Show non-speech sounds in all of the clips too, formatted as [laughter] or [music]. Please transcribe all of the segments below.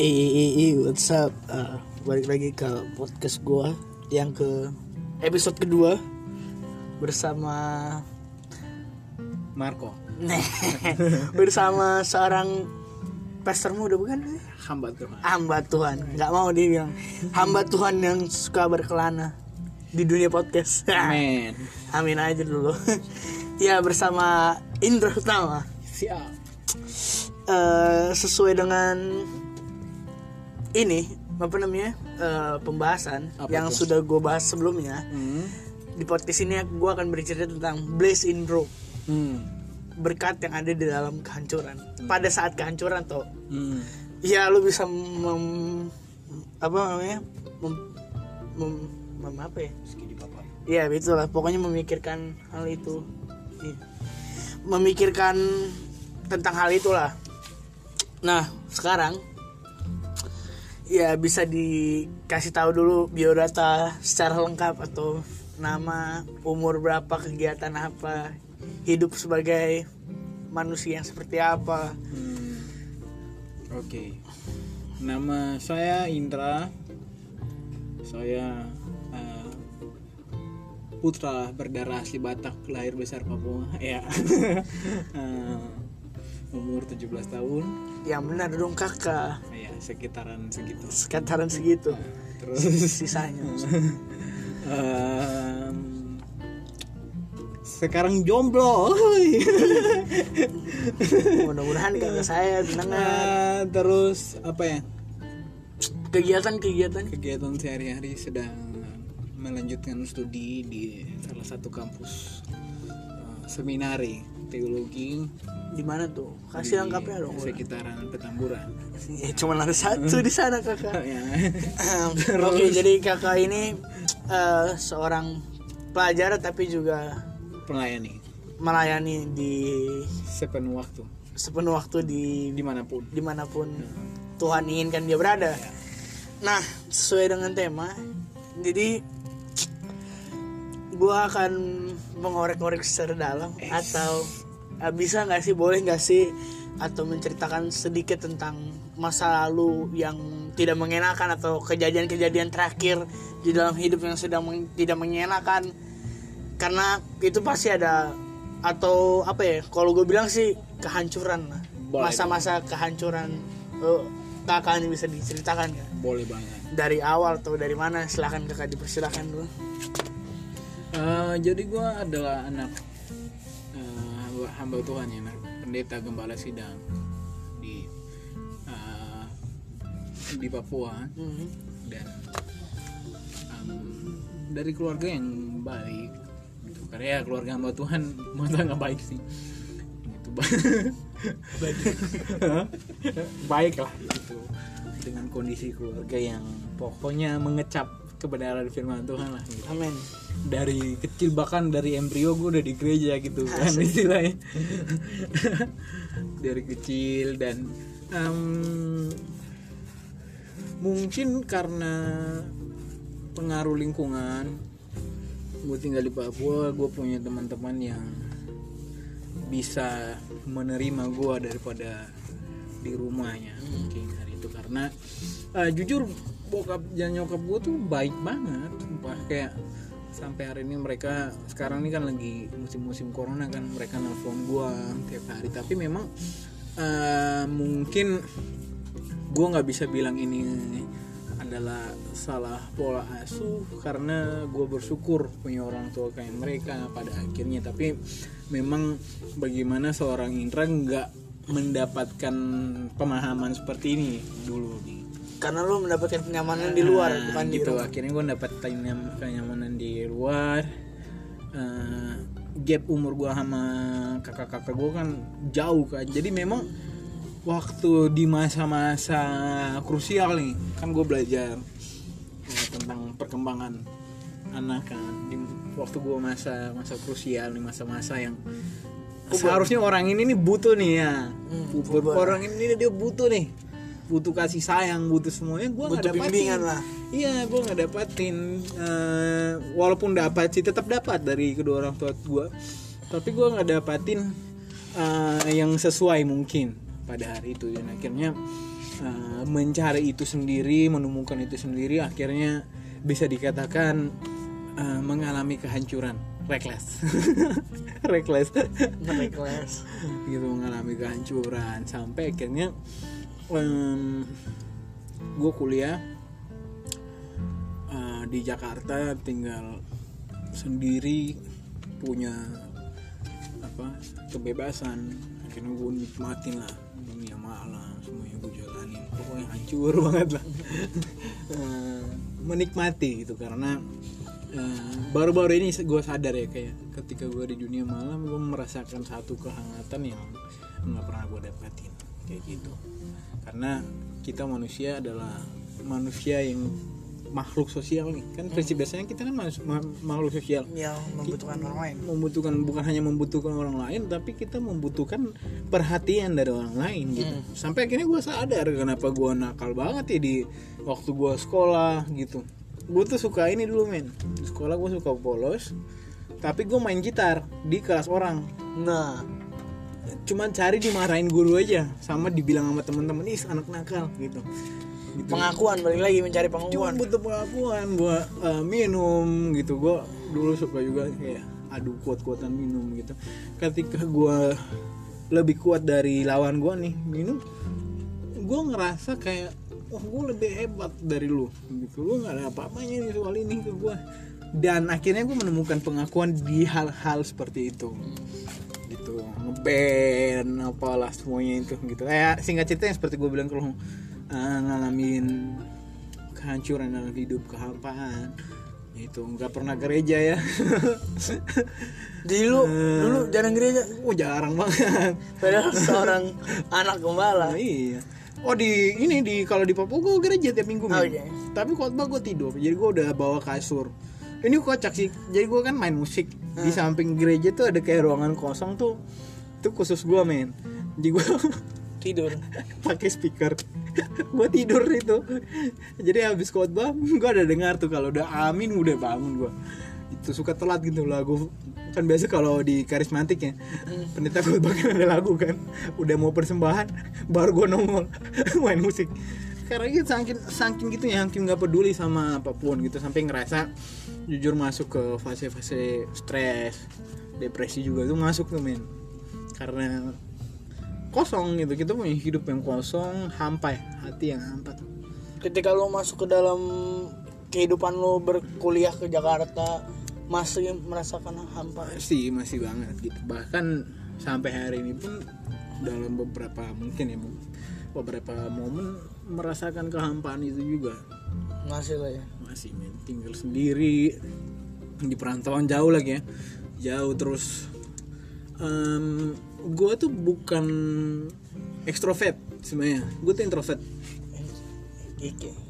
Eh, what's up? Uh, balik lagi ke podcast gua yang ke episode kedua bersama Marco [laughs] bersama seorang pastor muda bukan? hamba Tuhan Hamba Tuhan, nggak mau dia bilang hamba Tuhan yang suka berkelana di dunia podcast. [laughs] men Amin aja dulu. [laughs] ya bersama Indra Utama. siap Eh, sesuai dengan ini apa namanya eh, pembahasan Apa yang tuh? sudah gue bahas sebelumnya hmm. di podcast ini gue akan bercerita tentang blaze in row Hmm. berkat yang ada di dalam kehancuran pada saat kehancuran toh Hmm. ya lu bisa mem, apa namanya mem, mem- mem- apa ya Iya itulah pokoknya memikirkan hal itu Iya. memikirkan tentang hal itulah nah sekarang ya bisa dikasih tahu dulu biodata secara lengkap atau nama umur berapa kegiatan apa hidup sebagai manusia yang seperti apa. Hmm. oke. Nama saya Indra. Saya eh, putra berdarah asli Batak lahir besar Papua. [laughs] Ya. [laughs] Eh, umur 17 tahun. Yang benar dong kakak. Ya sekitaran segitu. Sekitaran segitu. Terus. [laughs] Sisanya. Em, sekarang jomblo. Mudah-mudahan kakak saya dengar Nah, terus apa ya? Kegiatan-kegiatan? Kegiatan sehari-hari sedang melanjutkan studi di salah satu kampus seminari teologi. Di mana tuh? Kasih lengkapnya dong sekitaran Petamburan. Ya cuma ada satu di sana kakak. [laughs] Ya. oke jadi kakak ini eh, seorang pelajar tapi juga pelayani melayani di sepenuh waktu. Sepenuh waktu di di mana pun. Di mana pun Tuhan inginkan dia berada. Nah sesuai dengan tema jadi gua akan mengorek-orek secara dalam atau eh, bisa nggak sih boleh nggak sih atau menceritakan sedikit tentang masa lalu yang tidak mengenakan atau kejadian-kejadian terakhir di dalam hidup yang sedang meng- tidak mengenakan? Karena itu pasti ada atau apa ya kalau gue bilang sih kehancuran masa-masa kehancuran eh, kakak ini bisa diceritakan ya. Boleh banget. Dari awal atau dari mana silahkan kakak dipersilakan dulu Eh, jadi gue adalah anak eh, hamba, hamba Tuhan ya, anak pendeta gembala sidang di eh, di Papua Mhm. dan em, dari keluarga yang baik. Gitu. Karena ya keluarga hamba Tuhan [laughs] masa nggak baik sih. Gitu. [laughs] baik lah gitu dengan kondisi keluarga yang pokoknya mengecap kebenaran firman Tuhan lah gitu. Amin. Dari kecil bahkan dari embrio gue udah di gereja gitu kan istilahnya. [laughs] Dari kecil dan em, mungkin karena pengaruh lingkungan gue tinggal di Papua gue punya teman-teman yang bisa menerima gue daripada di rumahnya mungkin hari itu. Karena eh, jujur bokap dan nyokap gue tuh baik banget sumpah. Kayak sampai hari ini mereka sekarang ini kan lagi musim-musim corona kan mereka nelfon gue tiap hari. Tapi memang eh, mungkin gue nggak bisa bilang ini adalah salah pola asuh karena gue bersyukur punya orang tua kayak mereka pada akhirnya. Tapi memang bagaimana seorang Indra nggak mendapatkan pemahaman seperti ini dulu. nih karena lu mendapatkan kenyamanan di luar Nah, bukan di gitu. rumah. Akhirnya gue dapat kenyam- kenyamanan di luar. Eh, gap umur gue sama kakak-kakak gue kan jauh kan jadi memang waktu di masa-masa krusial nih kan gue belajar eh, tentang perkembangan anak kan. Di waktu gue masa masa krusial nih masa-masa yang seharusnya orang ini nih butuh nih ya. Hmm, orang ini dia butuh nih butuh kasih sayang butuh semuanya gue nggak dapatin. bimbingan lah. iya gue nggak dapatin Eh, walaupun dapat sih tetap dapat dari kedua orang tua gue tapi gue nggak dapatin eh, yang sesuai mungkin pada hari itu. Dan akhirnya uh, mencari itu sendiri menemukan itu sendiri akhirnya bisa dikatakan uh, mengalami kehancuran. Reckless. [laughs] Reckless. Reckless. Gitu mengalami kehancuran. Sampai akhirnya um, gue kuliah uh, di Jakarta tinggal sendiri punya apa kebebasan. Akhirnya gue nikmatin lah dunia malam semuanya gue jalanin. Pokoknya hancur [laughs] banget lah. Uh, menikmati gitu karena uh, baru-baru ini gue sadar ya kayak ketika gue di dunia malam gue merasakan satu kehangatan yang nggak pernah gue dapatin kayak gitu. Karena kita manusia adalah manusia yang makhluk sosial nih. Kan prinsip biasanya kita kan makhluk sosial. Yang membutuhkan orang lain. membutuhkan bukan hanya membutuhkan orang lain tapi kita membutuhkan perhatian dari orang lain gitu. Sampai akhirnya gue sadar kenapa gue nakal banget ya di waktu gue sekolah gitu. Gue tuh suka ini dulu men. Di sekolah gue suka polos tapi gue main gitar di kelas orang. Nah cuman cari dimarahin guru aja sama dibilang sama temen-temen ih anak nakal gitu. Gitu. pengakuan balik lagi mencari cuma pengakuan butuh pengakuan gua eh, minum gitu. Gua dulu suka juga kayak adu kuat-kuatan minum gitu. Ketika gua lebih kuat dari lawan gua nih minum gua ngerasa kayak wah gua lebih hebat dari lu gitu. Lu nggak ada apa-apanya nih soal ini ke gua. Dan akhirnya gue menemukan pengakuan di hal-hal seperti itu ngeband apalah semuanya itu gitu. Kayak singkat cerita yang seperti gue bilang kalau uh, ngalamin kehancuran dalam hidup kehampaan itu nggak pernah gereja ya. [laughs] Jadi lu? Dulu jarang gereja? Oh jarang banget. Padahal seorang anak gembala. Nah, iya. Oh di ini di kalau di Papua gue gereja tiap minggu Oh, men. iya. tapi khotbah gue tidur jadi gue udah bawa kasur. Ini kocak sih jadi gue kan main musik. Hmm. di samping gereja tuh ada kayak ruangan kosong tuh itu khusus gue men. Jadi gue [laughs] tidur. pakai speaker. Gue tidur itu jadi habis khotbah gue ada dengar tuh kalau udah amin udah bangun gue itu suka telat gitu lagu. Kan biasa kalau di karismatik ya pendeta khotbah kan ada lagu kan. Udah mau persembahan baru gue nongol [laughs] main musik. Karena gitu saking saking gitu ya saking nggak peduli sama apa pun gitu. Sampai ngerasa jujur masuk ke fase-fase stres depresi juga itu masuk tuh men karena kosong gitu. Kita punya hidup yang kosong hampa ya hati yang hampa. Tuh ketika lu masuk ke dalam kehidupan lu berkuliah ke Jakarta masih merasakan hampa? Masih masih banget gitu. Bahkan sampai hari ini pun dalam beberapa mungkin ya beberapa momen merasakan kehampaan itu juga. Masih lah ya. Masih men. Tinggal sendiri di perantauan jauh lagi ya. Jauh terus. Em gue tuh bukan ekstrovert sebenarnya. Gue tuh introvert.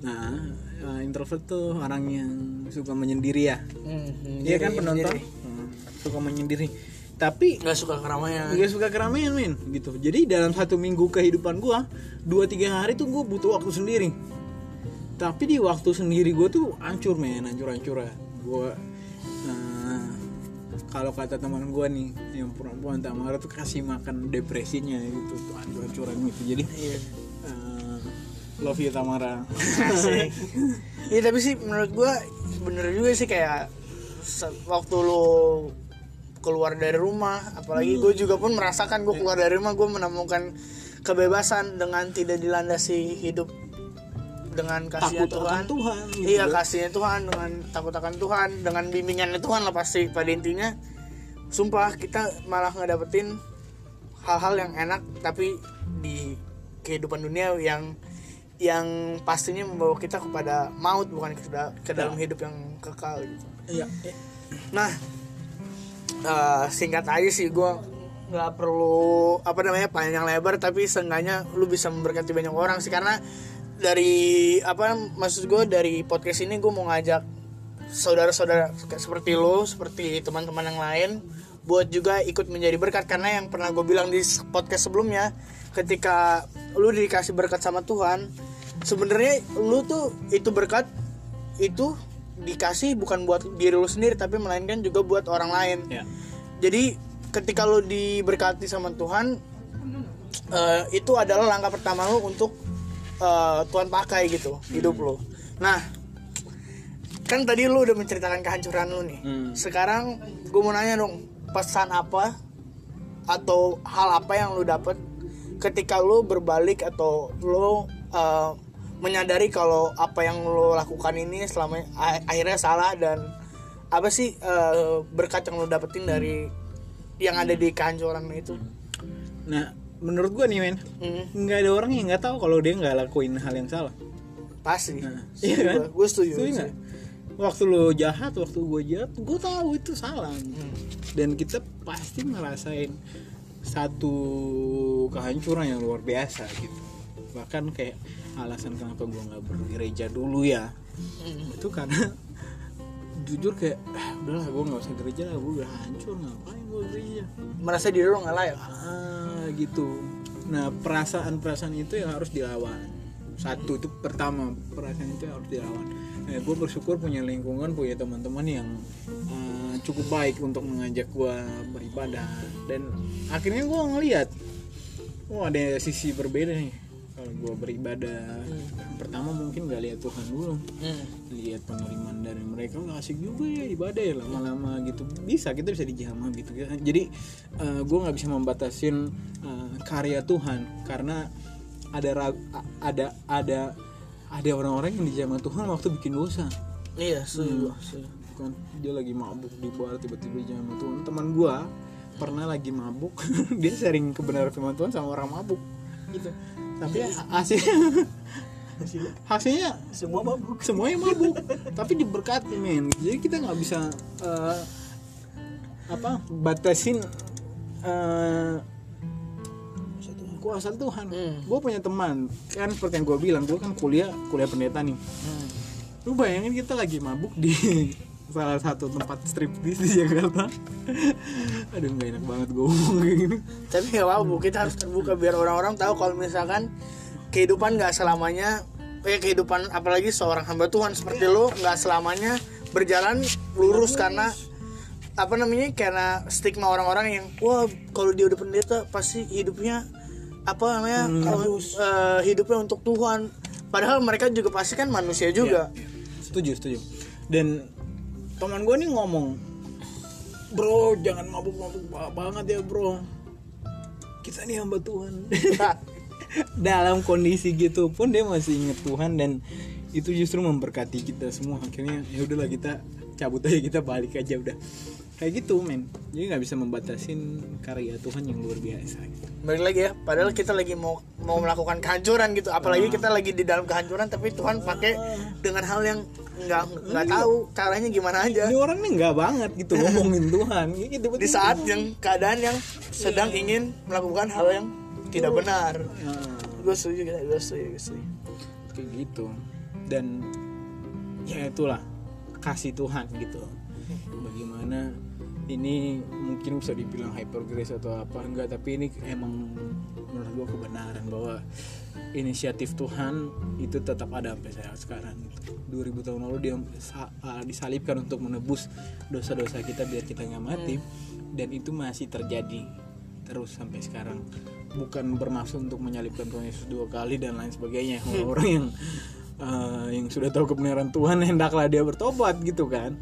Nah eh, introvert tuh orang yang suka menyendiri ya. Hmm, Iya kan penonton. Hmm, suka menyendiri. Tapi nggak suka keramaian. nggak suka keramaian men gitu. Jadi dalam satu minggu kehidupan gua dua tiga hari tuh gua butuh waktu sendiri. Tapi di waktu sendiri gua tuh hancur men hancur hancur ya. Gua eh, kalau kata teman gua nih yang perempuan Tamara tuh kasih makan depresinya gitu tuh hancur hancuran gitu. Jadi iya. eh, love you Tamara. [laughs] Iya tapi sih menurut gua bener juga sih kayak waktu lu keluar dari rumah apalagi gue juga pun merasakan gue keluar dari rumah gue menemukan kebebasan dengan tidak dilandasi hidup dengan takut Tuhan akan Tuhan gitu. iya kasihnya Tuhan dengan takut akan Tuhan dengan bimbingannya Tuhan lah pasti pada intinya sumpah kita malah ngedapetin hal-hal yang enak tapi di kehidupan dunia yang yang pastinya membawa kita kepada maut bukan ke, ke dalam hidup yang kekal gitu. iya Nah, eh, singkat aja sih gue nggak perlu apa namanya panjang lebar tapi seenggaknya lu bisa memberkati banyak orang sih karena dari apa maksud gue dari podcast ini gue mau ngajak saudara-saudara seperti lo seperti teman-teman yang lain buat juga ikut menjadi berkat. Karena yang pernah gue bilang di podcast sebelumnya ketika lu dikasih berkat sama Tuhan sebenarnya lu tuh itu berkat itu dikasih bukan buat diri lu sendiri tapi melainkan juga buat orang lain. Ya. Jadi ketika lu diberkati sama Tuhan eh, itu adalah langkah pertama lu untuk eh, Tuhan pakai gitu hidup lo nah kan tadi lu udah menceritakan kehancuran lu nih. Hmm. sekarang gue mau nanya dong pesan apa atau hal apa yang lu dapet ketika lu berbalik atau lu eh, menyadari kalau apa yang lu lakukan ini selama akhirnya salah dan apa sih eh, berkat yang lu dapetin dari yang ada di kehancuran itu? Nah menurut gua nih men Hmm, nggak ada orang yang nggak tahu kalau dia nggak lakuin hal yang salah. Pasti. Nah, iya kan? Gua setuju Setuju nggak? waktu lo jahat waktu gue jahat gue tahu itu salah. Hmm. dan kita pasti ngerasain satu kehancuran yang luar biasa gitu. Bahkan kayak alasan kenapa gue nggak bergereja dulu ya. Hmm. itu karena [laughs] jujur kayak ah, udahlah gue nggak usah gereja lah gue udah hancur ngapain gue gereja? Merasa diri lu nggak layak. Ah gitu. Nah perasaan-perasaan itu yang harus dilawan. Satu itu pertama perasaan itu harus dilawan. Nah, gue bersyukur punya lingkungan punya teman-teman yang eh, cukup baik untuk mengajak gue beribadah. Dan akhirnya gue ngeliat oh ada sisi berbeda nih kalau gue beribadah yang pertama mungkin gak lihat Tuhan dulu. Hmm. lihat penerimaan dari mereka "Wah, asik juga ya ibadah ya lama-lama gitu. Bisa kita bisa dijamah gitu. Kan jadi gue nggak bisa membatasin eh, karya Tuhan. Karena ada ada ada ada orang-orang yang dijamah Tuhan waktu bikin dosa. Iya setuju gua, setuju. kan dia lagi mabuk di bar tiba-tiba dijamah Tuhan. Teman gue pernah lagi mabuk [laughs] dia sering kebenaran firman Tuhan sama orang mabuk. Gitu tapi hasilnya hasilnya semua mabuk. semuanya mabuk tapi diberkati men. Jadi kita nggak bisa eh, apa batasin eh, kuasa Tuhan. Hmm. gue punya teman kan seperti yang gue bilang gue kan kuliah kuliah pendeta nih. Hmm. lu bayangin kita lagi mabuk di salah satu tempat striptease di Jakarta. [laughs] Aduh nggak enak banget gue ngomong kayak gini. Tapi nggak apa kita harus terbuka biar orang-orang tahu kalau misalkan kehidupan nggak selamanya eh kehidupan apalagi seorang hamba Tuhan seperti lo nggak selamanya berjalan lurus karena apa namanya karena stigma orang-orang yang wah kalau dia udah pendeta pasti hidupnya apa namanya eh, hidupnya untuk Tuhan. Padahal mereka juga pasti kan manusia juga. Setuju setuju. Dan teman gue nih ngomong bro jangan mabuk-mabuk ba- banget ya bro. Kita nih hamba Tuhan. [laughs] Dalam kondisi gitu pun dia masih inget Tuhan dan itu justru memberkati kita semua. Akhirnya ya udahlah kita cabut aja kita balik aja udah. Kayak gitu men. Jadi nggak bisa membatasin karya Tuhan yang luar biasa. Gitu. balik lagi ya padahal kita lagi mau mau melakukan kehancuran gitu. Apalagi kita lagi di dalam kehancuran tapi Tuhan pakai dengan hal yang nggak nggak tahu caranya gimana aja. ini orang nih nggak banget gitu ngomongin Tuhan. Gitu di saat yang keadaan yang sedang ingin melakukan hal yang tidak benar. Nah, gue setuju gue setuju gue setuju. Kayak gitu. Dan ya itulah kasih Tuhan gitu. Bagaimana ini mungkin bisa dibilang hyper grace atau apa enggak tapi ini emang menurut gua kebenaran bahwa inisiatif Tuhan itu tetap ada sampai saya sekarang. Gitu. 2000 tahun lalu dia uh, disalibkan untuk menebus dosa-dosa kita biar kita nggak mati. Dan itu masih terjadi terus sampai sekarang. Bukan bermaksud untuk menyalibkan Tuhan Yesus dua kali dan lain sebagainya. Orang-orang [laughs] yang uh, yang sudah tahu kebenaran Tuhan [laughs] hendaklah dia bertobat gitu kan.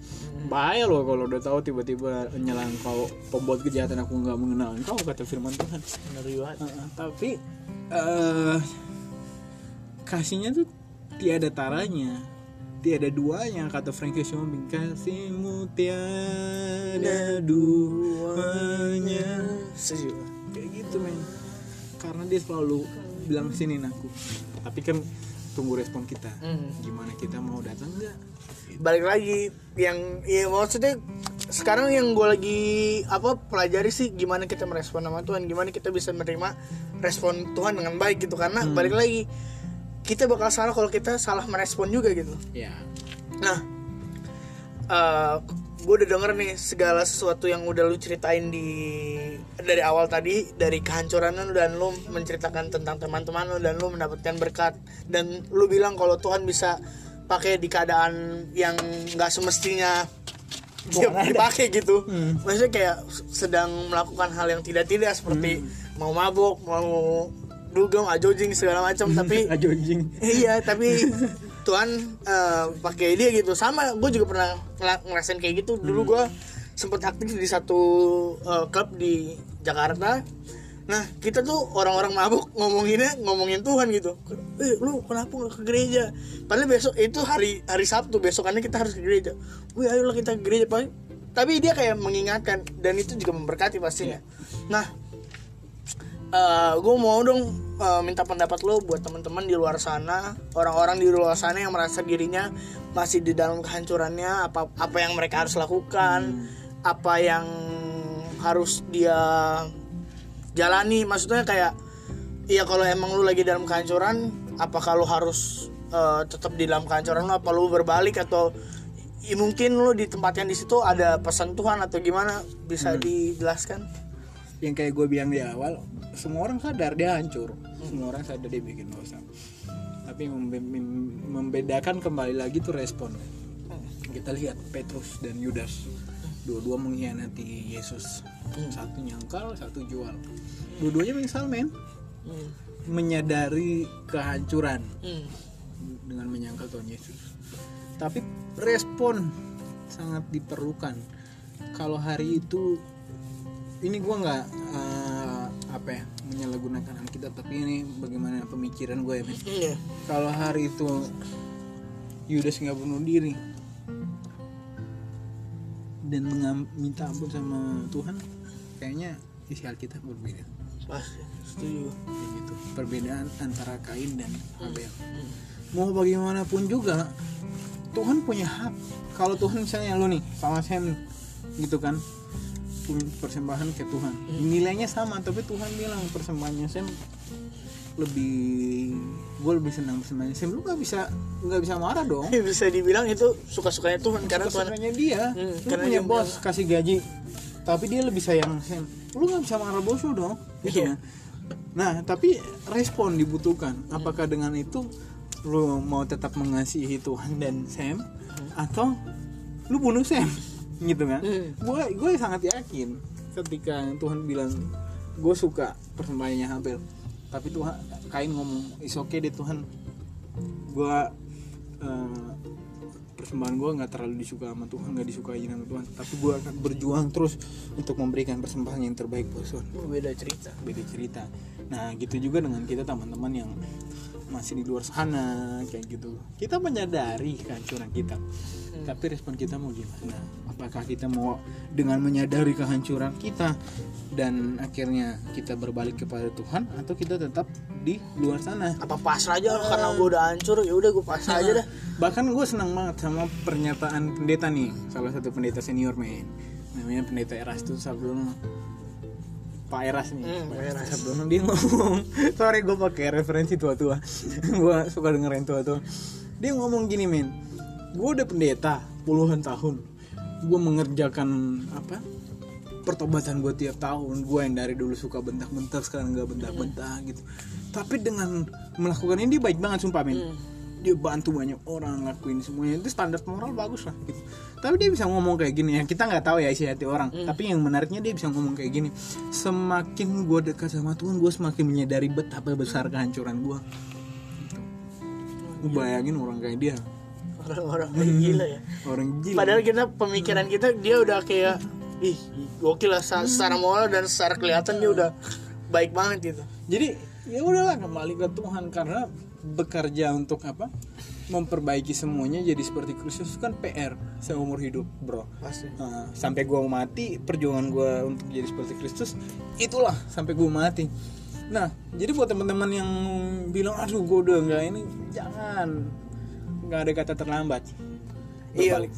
Bahaya loh kalau udah tahu tiba-tiba nyelang kau pembuat kejahatan aku nggak mengenal engkau kata firman Tuhan. Benar Uh, tapi eh kasihnya tuh tiada taranya tiada duanya kata Frankie Shopping kasihmu tiada duanya. Setuju kayak gitu men. Karena dia selalu bilang sini aku tapi kan tunggu respon kita. Hmm. gimana kita mau datang nggak? Balik lagi yang ya maksudnya sekarang yang gue lagi apa pelajari sih gimana kita merespon sama Tuhan gimana kita bisa menerima respon Tuhan dengan baik gitu. Karena balik lagi kita bakal salah kalau kita salah merespon juga gitu. Ya. Nah gue udah denger nih segala sesuatu yang udah lu ceritain di dari awal tadi dari kehancuran lu dan lu menceritakan tentang teman-teman lu dan lu mendapatkan berkat. Dan lu bilang kalau Tuhan bisa pakai di keadaan yang nggak semestinya dipakai gitu. Maksudnya kayak sedang melakukan hal yang tidak tidak seperti mau mabuk mau dugem ajojing segala macam tapi [laughs] Ajojing. iya [laughs] tapi Tuhan eh, pakai dia gitu. Sama gue juga pernah ngerasain kayak gitu. Dulu gue sempet aktif di satu eh, klub di Jakarta. Nah kita tuh orang-orang mabuk ngomonginnya ngomongin Tuhan gitu. Eh lu kenapa nggak ke gereja? Padahal besok itu hari hari Sabtu besokannya kita harus ke gereja. Wih ayolah kita ke gereja. Pak." tapi dia kayak mengingatkan dan itu juga memberkati pastinya. Nah gue mau dong eh, minta pendapat lo buat teman-teman di luar sana orang-orang di luar sana yang merasa dirinya masih di dalam kehancurannya apa apa yang mereka harus lakukan apa yang harus dia jalani? Maksudnya kayak Iya kalau emang lu lagi dalam kehancuran apakah lu harus eh, tetap di dalam kehancuran lu? Apa lu berbalik? Atau i- mungkin lu di tempat yang di situ ada pesan Tuhan atau gimana? Bisa dijelaskan? Yang kayak gue bilang di awal semua orang sadar dia hancur. Semua orang sadar dia bikin dosa. Tapi membe- mem- membedakan kembali lagi tuh respon. Kita lihat Petrus dan Yudas dua-dua mengkhianati Yesus. Satu nyangkal satu jual. Dua-duanya menyesal men. Hmm. menyadari kehancuran Hmm. dengan menyangkal Tuhan Yesus. Tapi respon sangat diperlukan. Kalau hari itu ini gua nggak eh, apa ya menyalahgunakan Alkitab tapi ini bagaimana pemikiran gue ya men. Iya. kalau hari itu Yudas nggak bunuh diri dan minta ampun sama Tuhan kayaknya isi Alkitab berbeda. Pasti. Setuju. Gitu. Perbedaan antara Kain dan Abel. Mau bagaimanapun juga Tuhan punya hak. Kalau Tuhan misalnya lu nih sama Sam gitu kan persembahan ke Tuhan. Nilainya sama tapi Tuhan bilang persembahannya Sam lebih gue lebih senang persembahannya Sam lu nggak bisa nggak bisa marah dong. [laughs] Bisa dibilang itu suka-sukanya Tuhan karena Tuhan Kesukaannya dia. Hmm, lu karena punya dia bos kasih gaji tapi dia lebih sayang Sam lu nggak bisa marah bos lu dong gitu. Iya. kan nah tapi respon dibutuhkan. Apakah dengan itu lu mau tetap mengasihi Tuhan dan Sam atau lu bunuh Sam [laughs] gitu kan? Hmm. gue gue sangat yakin ketika Tuhan bilang gue suka persembahannya Habel tapi Tuhan kain ngomong is okay deh Tuhan. Gue eh, persembahan gue nggak terlalu disuka sama Tuhan nggak disukai sama Tuhan. Tapi gue akan berjuang terus untuk memberikan persembahan yang terbaik buat Tuhan. Beda cerita. beda cerita. Nah gitu juga dengan kita teman-teman yang masih di luar sana kayak gitu. Kita menyadari kehancuran kita. Tapi respon kita mau gimana? Apakah kita mau dengan menyadari kehancuran kita dan akhirnya kita berbalik kepada Tuhan atau kita tetap di luar sana? Apa pasrah aja karena gue udah hancur ya udah gue pasrah aja dah. [laughs] bahkan gue senang banget sama pernyataan pendeta nih salah satu pendeta senior men. Namanya pendeta Erastus Sabdono Pak Eras nih. Hmm, Pak Eras. Sabdono dia ngomong [laughs] sorry gue pakai referensi tua-tua. [laughs] Gue suka dengerin tua-tua. Dia ngomong gini men gue udah pendeta puluhan tahun. Gue mengerjakan apa pertobatan gue tiap tahun. Gue yang dari dulu suka bentak-bentak sekarang nggak bentak-bentak gitu. Tapi dengan melakukan ini dia baik banget sumpah men Hmm. Dia bantu banyak orang lakuin semuanya. Itu standar moral bagus lah gitu. Tapi dia bisa ngomong kayak gini ya kita nggak tahu ya isi hati orang. Tapi yang menariknya dia bisa ngomong kayak gini semakin gue dekat sama Tuhan gue semakin menyadari betapa besar kehancuran gue Lu bayangin orang kayak dia. Orang-orang kayak gila ya. orang gila. Padahal kita pemikiran kita dia udah kayak ih gokil lah sa- secara moral dan secara kelihatan dia udah baik banget gitu. jadi ya udahlah kembali ke Tuhan karena bekerja untuk apa? Memperbaiki semuanya jadi seperti Kristus kan PR seumur hidup bro. Pasti. Nah, sampai gua mati perjuangan gua untuk jadi seperti Kristus itulah sampai gua mati. Nah jadi buat teman-teman yang bilang aduh gua udah nggak ini jangan. Nggak ada kata terlambat. Iya.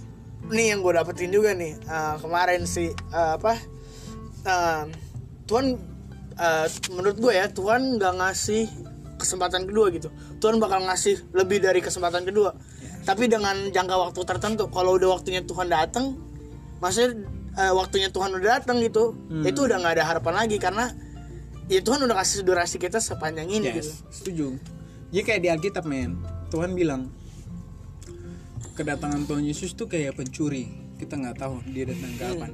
Nih yang gue dapetin juga nih eh, kemarin sih eh, apa eh, Tuhan eh, menurut gue ya Tuhan nggak ngasih kesempatan kedua gitu. Tuhan bakal ngasih lebih dari kesempatan kedua. Tapi dengan jangka waktu tertentu. Kalau udah waktunya Tuhan datang, maksudnya eh, waktunya Tuhan udah datang gitu, itu udah nggak ada harapan lagi karena ya Tuhan udah kasih durasi kita sepanjang ini gitu. Yes, setuju. Jadi kayak di Alkitab men, Tuhan bilang kedatangan Tuhan Yesus tuh kayak pencuri. Kita nggak tahu dia datang kapan.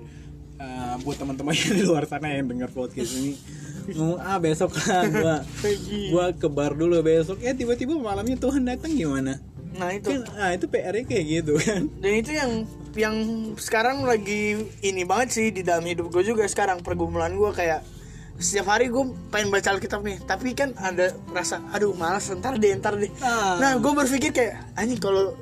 Eh, buat teman-teman [laughs] yang di luar sana yang dengar podcast ini, ngomong ah besok kan gua gua ke bar dulu besok. Ya tiba-tiba malamnya Tuhan datang gimana? Nah itu. Kan ah itu PR-nya kayak gitu kan? Dan itu yang yang sekarang lagi ini banget sih di dalam hidup gue juga sekarang pergumulan gue kayak setiap hari gue pengen baca Alkitab nih. Tapi kan ada rasa aduh malas ntar deh ntar deh. Ah. nah gue berpikir kayak anjing kalau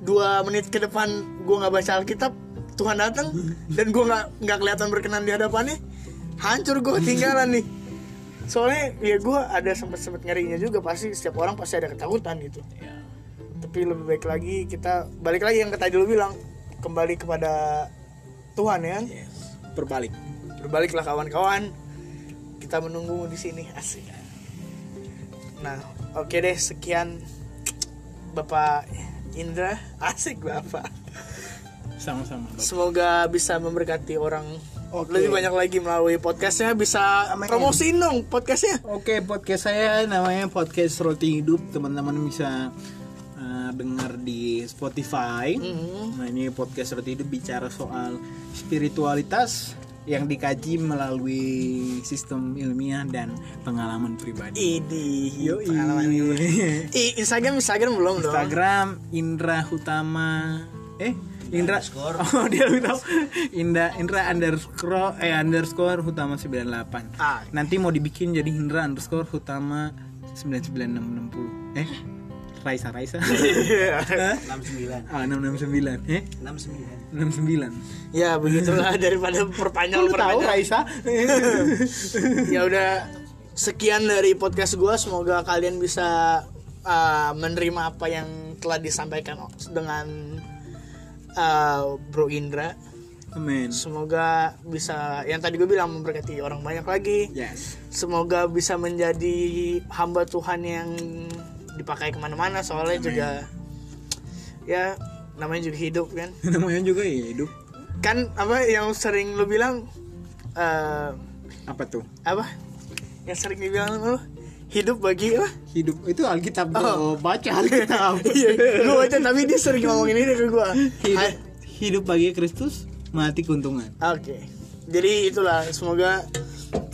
dua menit ke depan gue nggak baca Alkitab Tuhan datang dan gue nggak nggak kelihatan berkenan di hadapannya hancur gue ketinggalan nih. Soalnya ya gue ada sempet sempet ngerinya juga pasti setiap orang pasti ada ketakutan gitu. Ya tapi lebih baik lagi kita balik lagi yang tadi lu bilang kembali kepada Tuhan ya kan? Berbalik. Berbaliklah kawan-kawan. Kita menunggu di sini. Asik. Nah oke deh sekian. Bapak Indra asik Bapak. Sama-sama Bapak. semoga bisa memberkati orang Oke. lebih banyak lagi melalui podcastnya bisa Amin. promosiin dong podcastnya Oke, podcast saya namanya podcast Roti Hidup. Teman-teman bisa uh, dengar di Spotify. Mhm. Nah, ini podcast Roti Hidup bicara soal spiritualitas yang dikaji melalui sistem ilmiah dan pengalaman pribadi. Idi Yoi. pengalaman [laughs] Instagram Instagram belum dong Instagram Indra Hutama eh Indra. [laughs] Oh dia tahu Indra Indra underscore eh underscore Hutama 98 Ah. nanti mau dibikin jadi Indra underscore Hutama 99660 eh Raisa Raisa. [laughs] Hah? 69 ah 669 eh? 69 69 ya begitulah daripada perpanjang lu tahu Raisa? [laughs] Ya udah sekian dari podcast gue semoga kalian bisa uh, menerima apa yang telah disampaikan dengan uh, Bro Indra. Amin. Semoga bisa yang tadi gue bilang memberkati orang banyak lagi. Yes. Semoga bisa menjadi hamba Tuhan yang dipakai ke mana-mana soalnya juga ya namanya juga hidup kan? [laughs] Namanya juga hidup. Kan apa yang sering lu bilang eh apa tuh? apa? Yang sering dibilang lu hidup bagi apa? Hidup itu Alkitab Oh. oh. baca Alkitab. [laughs] Iya gue baca tapi dia sering ngomongin ini ke gue hidup, hidup bagi Kristus mati keuntungan. Oke. Jadi itulah semoga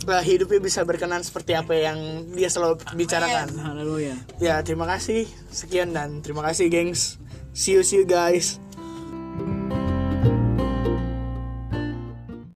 lah, hidupnya bisa berkenan seperti apa yang dia selalu bicarakan. Haleluya. Ya terima kasih. Sekian dan terima kasih gengs. See you see you guys